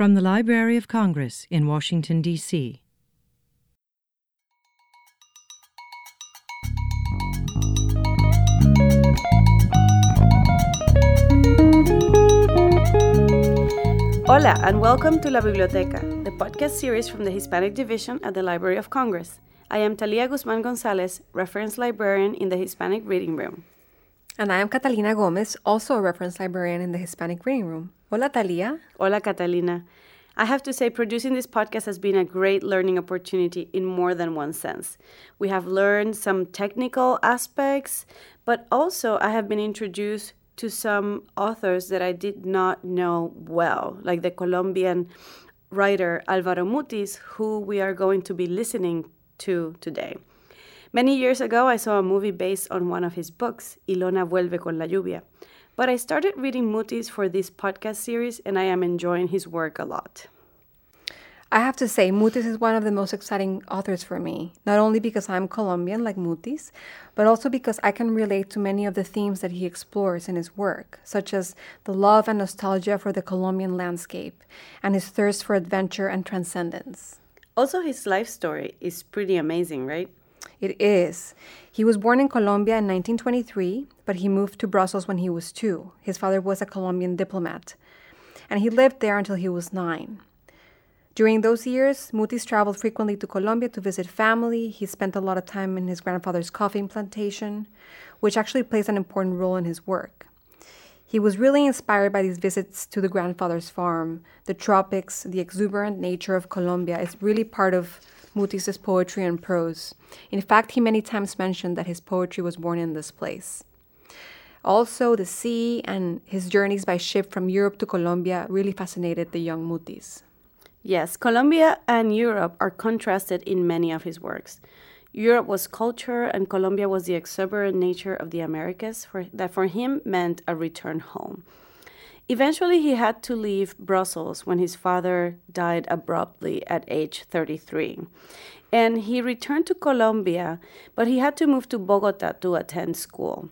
From the Library of Congress in Washington, D.C. Hola, and welcome to La Biblioteca, the podcast series from the Hispanic Division at the Library of Congress. I am Talia Guzman Gonzalez, reference librarian in the Hispanic Reading Room. And I am Catalina Gomez, also a reference librarian in the Hispanic Reading Room. Hola, Talia. Hola, Catalina. I have to say, producing this podcast has been a great learning opportunity in more than one sense. We have learned some technical aspects, but also I have been introduced to some authors that I did not know well, like the Colombian writer Alvaro Mutis, who we are going to be listening to today. Many years ago, I saw a movie based on one of his books, Ilona vuelve con la lluvia. But I started reading Mutis for this podcast series, and I am enjoying his work a lot. I have to say, Mutis is one of the most exciting authors for me, not only because I'm Colombian like Mutis, but also because I can relate to many of the themes that he explores in his work, such as the love and nostalgia for the Colombian landscape and his thirst for adventure and transcendence. Also, his life story is pretty amazing, right? It is. He was born in Colombia in 1923, but he moved to Brussels when he was two. His father was a Colombian diplomat, and he lived there until he was nine. During those years, Mutis traveled frequently to Colombia to visit family. He spent a lot of time in his grandfather's coffee plantation, which actually plays an important role in his work. He was really inspired by these visits to the grandfather's farm. The tropics, the exuberant nature of Colombia is really part of Mutis's poetry and prose. In fact, he many times mentioned that his poetry was born in this place. Also, the sea and his journeys by ship from Europe to Colombia really fascinated the young Mutis. Yes, Colombia and Europe are contrasted in many of his works. Europe was culture, and Colombia was the exuberant nature of the Americas for, that for him meant a return home. Eventually, he had to leave Brussels when his father died abruptly at age 33. And he returned to Colombia, but he had to move to Bogota to attend school.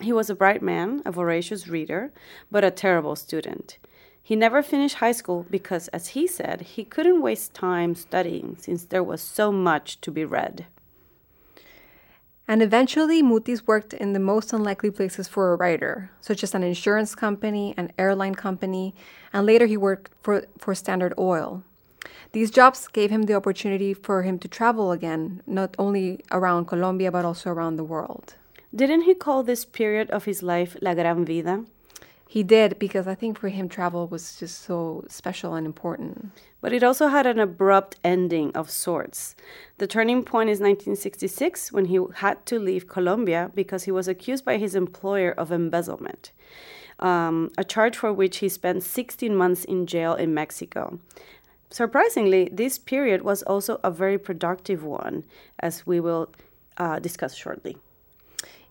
He was a bright man, a voracious reader, but a terrible student. He never finished high school because, as he said, he couldn't waste time studying since there was so much to be read. And eventually, Mutis worked in the most unlikely places for a writer, such as an insurance company, an airline company, and later he worked for, for Standard Oil. These jobs gave him the opportunity for him to travel again, not only around Colombia, but also around the world. Didn't he call this period of his life La Gran Vida? He did because I think for him travel was just so special and important. But it also had an abrupt ending of sorts. The turning point is 1966 when he had to leave Colombia because he was accused by his employer of embezzlement, um, a charge for which he spent 16 months in jail in Mexico. Surprisingly, this period was also a very productive one, as we will uh, discuss shortly.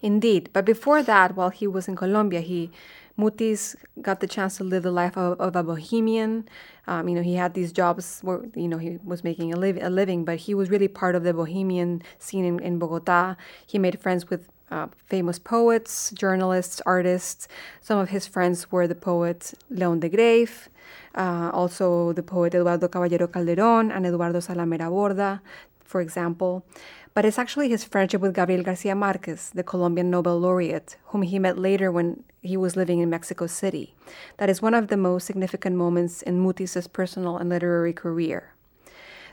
Indeed, but before that, while he was in Colombia, he Mutis got the chance to live the life of, of a bohemian. Um, you know, he had these jobs where, you know, he was making a, a living, but he was really part of the bohemian scene in, in Bogota. He made friends with uh, famous poets, journalists, artists. Some of his friends were the poet León de Greiff, uh, also the poet Eduardo Caballero Calderón and Eduardo Zalamea Borda, for example but it's actually his friendship with Gabriel Garcia Marquez, the Colombian Nobel laureate, whom he met later when he was living in Mexico City. That is one of the most significant moments in Mutis' personal and literary career.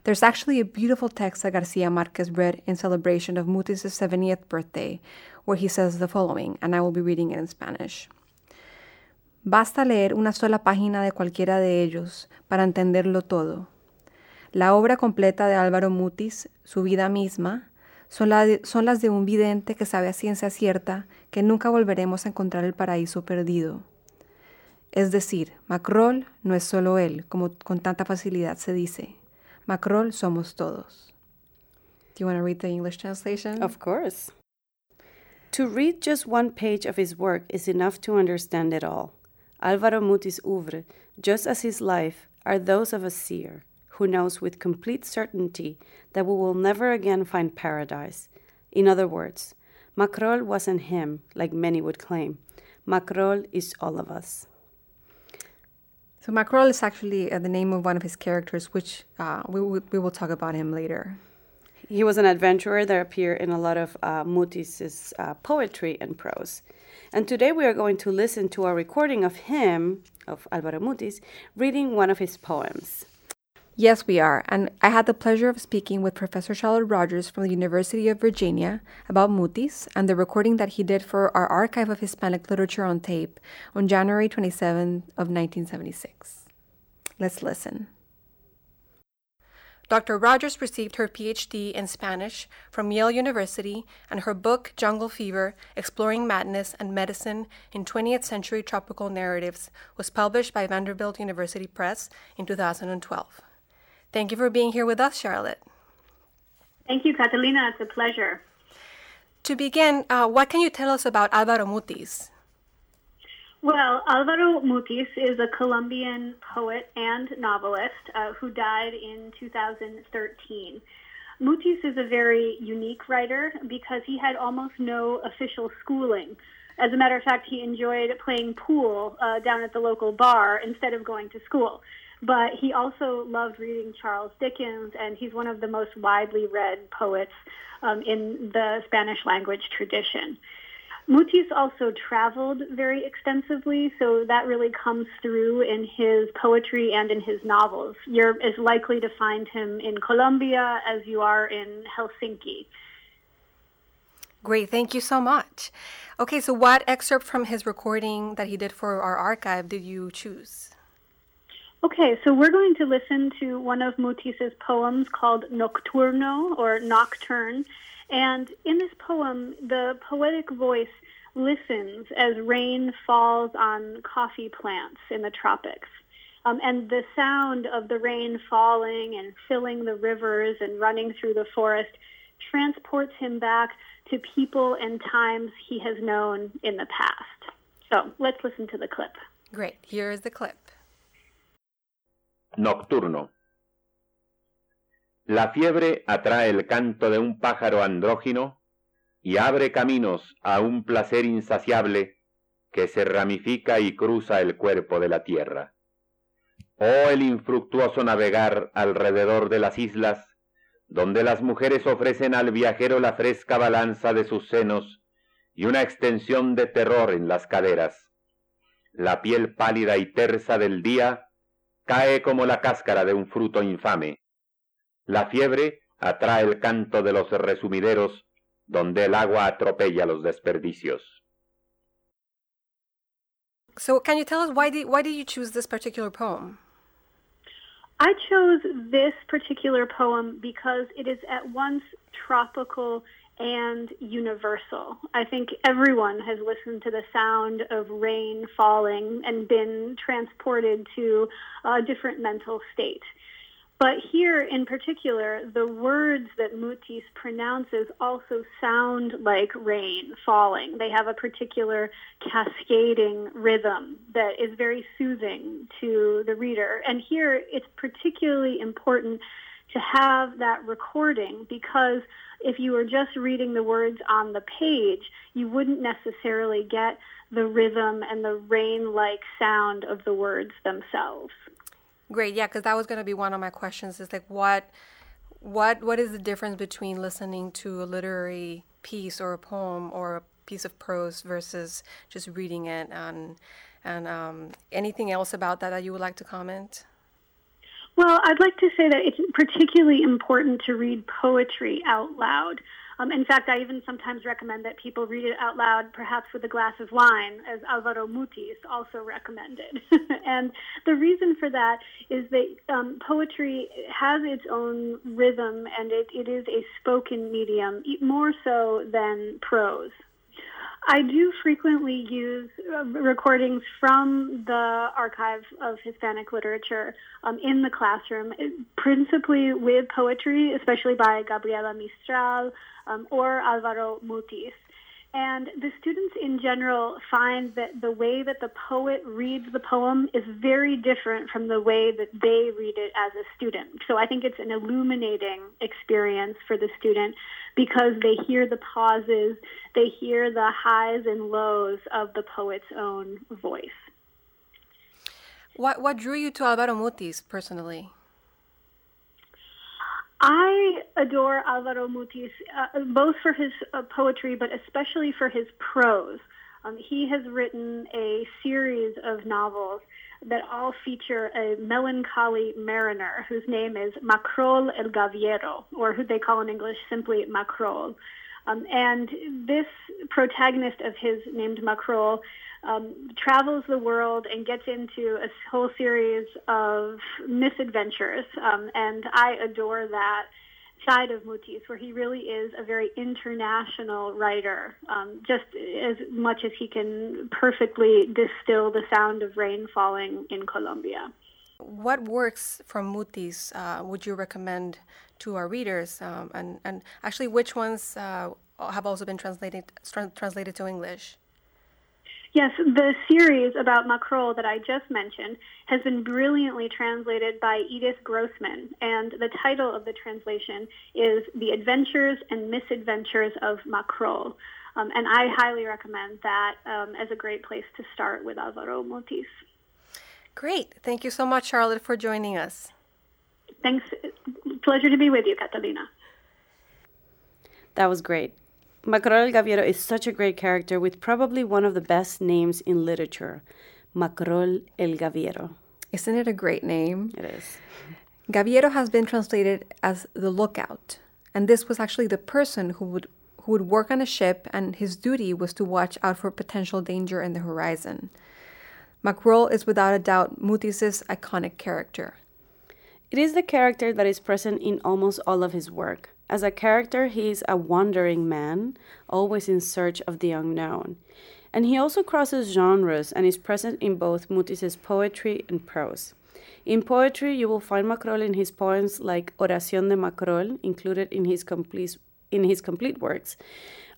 There's actually a beautiful text that Garcia Marquez read in celebration of Mutis' 70th birthday, where he says the following, and I will be reading it in Spanish. Basta leer una sola página de cualquiera de ellos para entenderlo todo. La obra completa de Álvaro Mutis, su vida misma, son, las de un vidente que sabe a ciencia cierta que nunca volveremos a encontrar el paraíso perdido. Es decir, Macrol no es solo él, como con tanta facilidad se dice. Macrol somos todos. Do you want to read the English translation? Of course. To read just one page of his work is enough to understand it all. Alvaro Mutis' oeuvre, just as his life, are those of a seer who knows with complete certainty that we will never again find paradise. In other words, Maqroll wasn't him, like many would claim. Maqroll is all of us. So Maqroll is actually uh, the name of one of his characters, which uh, we, we will talk about him later. He was an adventurer that appeared in a lot of uh, Mutis's uh, poetry and prose. And today we are going to listen to a recording of him, of Alvaro Mutis, reading one of his poems. Yes, we are. And I had the pleasure of speaking with Professor Charlotte Rogers from the University of Virginia about Mutis and the recording that he did for our Archive of Hispanic Literature on tape on January 27 of 1976. Let's listen. Dr. Rogers received her PhD in Spanish from Yale University, and her book, Jungle Fever Exploring Madness and Medicine in 20th Century Tropical Narratives, was published by Vanderbilt University Press in 2012. Thank you for being here with us, Charlotte. Thank you, Catalina. It's a pleasure. To begin, uh, what can you tell us about Alvaro Mutis? Well, Alvaro Mutis is a Colombian poet and novelist uh, who died in 2013. Mutis is a very unique writer because he had almost no official schooling. As a matter of fact, he enjoyed playing pool uh, down at the local bar instead of going to school. But he also loved reading Charles Dickens, and he's one of the most widely read poets um, in the Spanish language tradition. Mutis also traveled very extensively, so that really comes through in his poetry and in his novels. You're as likely to find him in Colombia as you are in Helsinki. Great, thank you so much. Okay, so what excerpt from his recording that he did for our archive did you choose? Okay, so we're going to listen to one of Mutis's poems called Nocturno or Nocturne. And in this poem, the poetic voice listens as rain falls on coffee plants in the tropics. Um, and the sound of the rain falling and filling the rivers and running through the forest transports him back to people and times he has known in the past. So let's listen to the clip. Great. Here is the clip. Nocturno. La fiebre atrae el canto de un pájaro andrógino y abre caminos a un placer insaciable que se ramifica y cruza el cuerpo de la tierra. Oh el infructuoso navegar alrededor de las islas, donde las mujeres ofrecen al viajero la fresca balanza de sus senos y una extensión de terror en las caderas. La piel pálida y tersa del día cae como la cáscara de un fruto infame. La fiebre atrae el canto de los resumideros donde el agua atropella los desperdicios. So, can you tell us why did, why did you choose this particular poem? I chose this particular poem because it is at once tropical and universal. I think everyone has listened to the sound of rain falling and been transported to a different mental state. But here in particular, the words that Mutis pronounces also sound like rain falling. They have a particular cascading rhythm that is very soothing to the reader. And here it's particularly important to have that recording because if you were just reading the words on the page, you wouldn't necessarily get the rhythm and the rain-like sound of the words themselves. Great, yeah, because that was going to be one of my questions. Is like what, what, what is the difference between listening to a literary piece or a poem or a piece of prose versus just reading it and and um, anything else about that that you would like to comment? Well, I'd like to say that it's particularly important to read poetry out loud. Um, in fact, I even sometimes recommend that people read it out loud, perhaps with a glass of wine, as Alvaro Mutis also recommended. and the reason for that is that um, poetry has its own rhythm and it, it is a spoken medium, more so than prose. I do frequently use uh, recordings from the Archive of Hispanic Literature um, in the classroom, principally with poetry, especially by Gabriela Mistral um, or Alvaro Mutis. And the students in general find that the way that the poet reads the poem is very different from the way that they read it as a student. So I think it's an illuminating experience for the student because they hear the pauses, they hear the highs and lows of the poet's own voice. What what drew you to Alvaro Mutis personally? I adore Alvaro Mutis uh, both for his uh, poetry, but especially for his prose. Um, he has written a series of novels that all feature a melancholy mariner whose name is Maqroll el Gaviero, or who they call in English simply Maqroll. Um, and this protagonist of his, named Maqroll, um, travels the world and gets into a whole series of misadventures. Um, and I adore that side of Mutis, where he really is a very international writer, um, just as much as he can perfectly distill the sound of rain falling in Colombia. What works from Mutis uh, would you recommend to our readers? Um, and, and actually, which ones uh, have also been translated, translated to English? Yes, the series about Maqroll that I just mentioned has been brilliantly translated by Edith Grossman, and the title of the translation is The Adventures and Misadventures of Maqroll. Um, and I highly recommend that um, as a great place to start with Alvaro Mutis. Great. Thank you so much, Charlotte, for joining us. Thanks. Pleasure to be with you, Catalina. That was great. Maqroll el Gaviero is such a great character with probably one of the best names in literature. Maqroll el Gaviero. Isn't it a great name? It is. Gaviero has been translated as the lookout, and this was actually the person who would who would work on a ship and his duty was to watch out for potential danger in the horizon. Maqroll is without a doubt Mutis's iconic character. It is the character that is present in almost all of his work. As a character, he is a wandering man, always in search of the unknown. And he also crosses genres and is present in both Mutis's poetry and prose. In poetry, you will find Maqroll in his poems like Oración de Maqroll, included in his complete, in his complete works,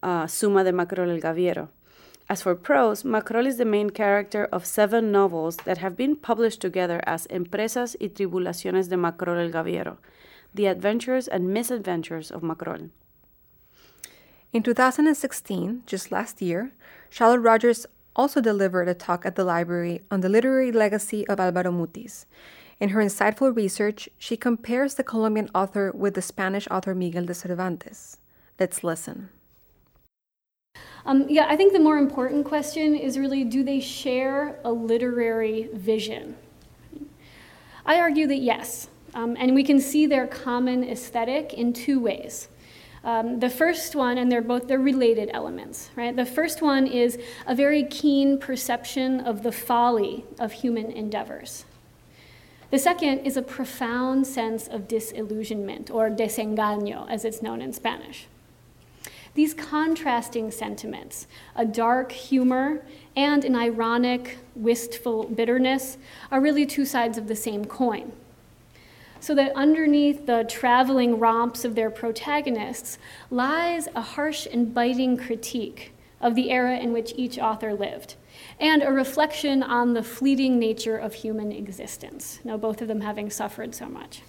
uh, Suma de Maqroll el Gaviero. As for prose, Maqroll is the main character of seven novels that have been published together as Empresas y Tribulaciones de Maqroll el Gaviero, the Adventures and Misadventures of Maqroll. In 2016, just last year, Charlotte Rogers also delivered a talk at the library on the literary legacy of Alvaro Mutis. In her insightful research, she compares the Colombian author with the Spanish author Miguel de Cervantes. Let's listen. Um, yeah, I think the more important question is really do they share a literary vision? I argue that yes. Um, and we can see their common aesthetic in two ways. Um, the first one, and they're both they're related elements, right? The first one is a very keen perception of the folly of human endeavors. The second is a profound sense of disillusionment, or desengaño, as it's known in Spanish. These contrasting sentiments, a dark humor and an ironic, wistful bitterness, are really two sides of the same coin so that underneath the traveling romps of their protagonists lies a harsh and biting critique of the era in which each author lived, and a reflection on the fleeting nature of human existence, now both of them having suffered so much.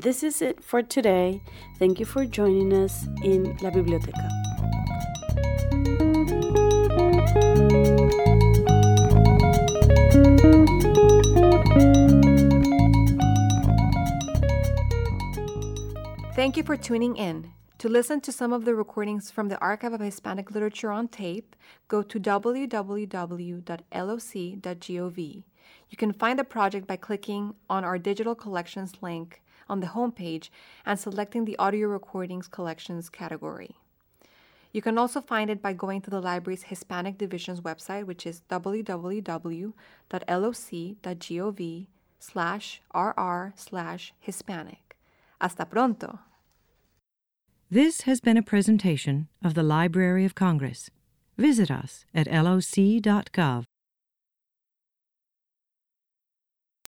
This is it for today. Thank you for joining us in La Biblioteca. Thank you for tuning in. To listen to some of the recordings from the Archive of Hispanic Literature on tape, go to www.loc.gov. You can find the project by clicking on our digital collections link on the homepage and selecting the audio recordings collections category. You can also find it by going to the library's Hispanic Division's website, which is www.loc.gov slash rr slash Hispanic. Hasta pronto! This has been a presentation of the Library of Congress. Visit us at loc.gov.